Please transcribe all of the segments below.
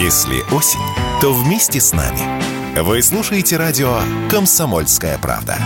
Если осень, то вместе с нами. Вы слушаете радио «Комсомольская правда».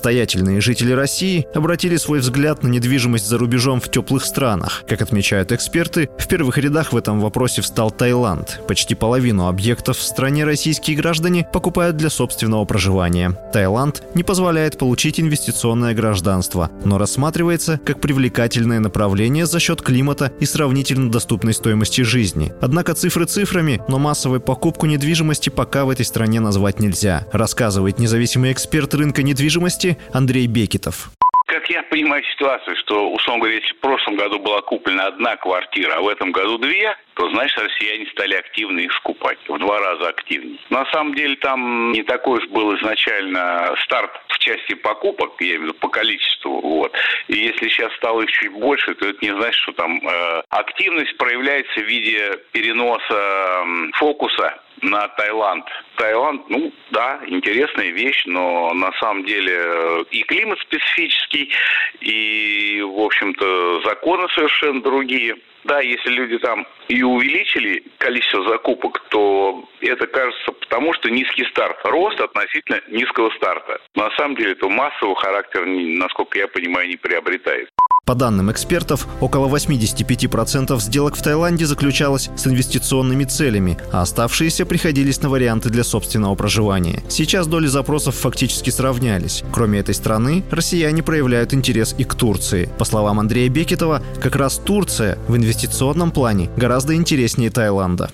Состоятельные жители России обратили свой взгляд на недвижимость за рубежом в теплых странах. Как отмечают эксперты, в первых рядах в этом вопросе встал Таиланд. Почти половину объектов в стране российские граждане покупают для собственного проживания. Таиланд не позволяет получить инвестиционное гражданство, но рассматривается как привлекательное направление за счет климата и сравнительно доступной стоимости жизни. Однако цифры цифрами, но массовой покупку недвижимости пока в этой стране назвать нельзя, рассказывает независимый эксперт рынка недвижимости области Андрей Бекетов как я понимаю ситуацию, что, условно говоря, если в прошлом году была куплена одна квартира, а в этом году две, то, значит, россияне стали активно их скупать. В два раза активнее. На самом деле там не такой уж был изначально старт в части покупок, я имею в виду по количеству. Вот. И если сейчас стало их чуть больше, то это не значит, что там э, активность проявляется в виде переноса э, фокуса на Таиланд. Таиланд, ну да, интересная вещь, но на самом деле э, и климат специфический, и, в общем-то, законы совершенно другие. Да, если люди там и увеличили количество закупок, то это кажется потому, что низкий старт. Рост относительно низкого старта. На самом деле это массового характера, насколько я понимаю, не приобретает. По данным экспертов, около 85% сделок в Таиланде заключалось с инвестиционными целями, а оставшиеся приходились на варианты для собственного проживания. Сейчас доли запросов фактически сравнялись. Кроме этой страны, россияне проявляют интерес и к Турции. По словам Андрея Бекетова, как раз Турция в инвестиционном плане гораздо интереснее Таиланда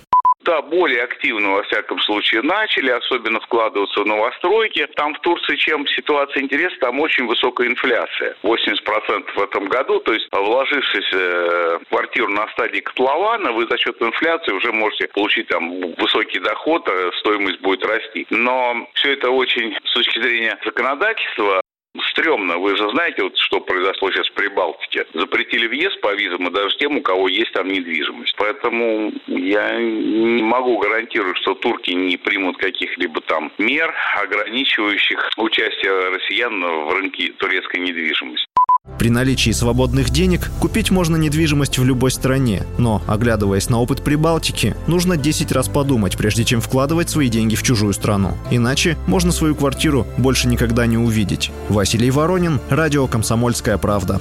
да, более активно, во всяком случае, начали, особенно вкладываться в новостройки. Там в Турции, чем ситуация интересна, там очень высокая инфляция. 80% в этом году, то есть вложившись э, в квартиру на стадии котлована, вы за счет инфляции уже можете получить там высокий доход, а стоимость будет расти. Но все это очень, с точки зрения законодательства, стрёмно. Вы же знаете, вот, что произошло сейчас в Прибалтике. Запретили въезд по визам и даже тем, у кого есть там недвижимость. Поэтому я не могу гарантировать, что турки не примут каких-либо там мер, ограничивающих участие россиян в рынке турецкой недвижимости. При наличии свободных денег купить можно недвижимость в любой стране, но, оглядываясь на опыт Прибалтики, нужно 10 раз подумать, прежде чем вкладывать свои деньги в чужую страну. Иначе можно свою квартиру больше никогда не увидеть. Василий Воронин, радио «Комсомольская правда».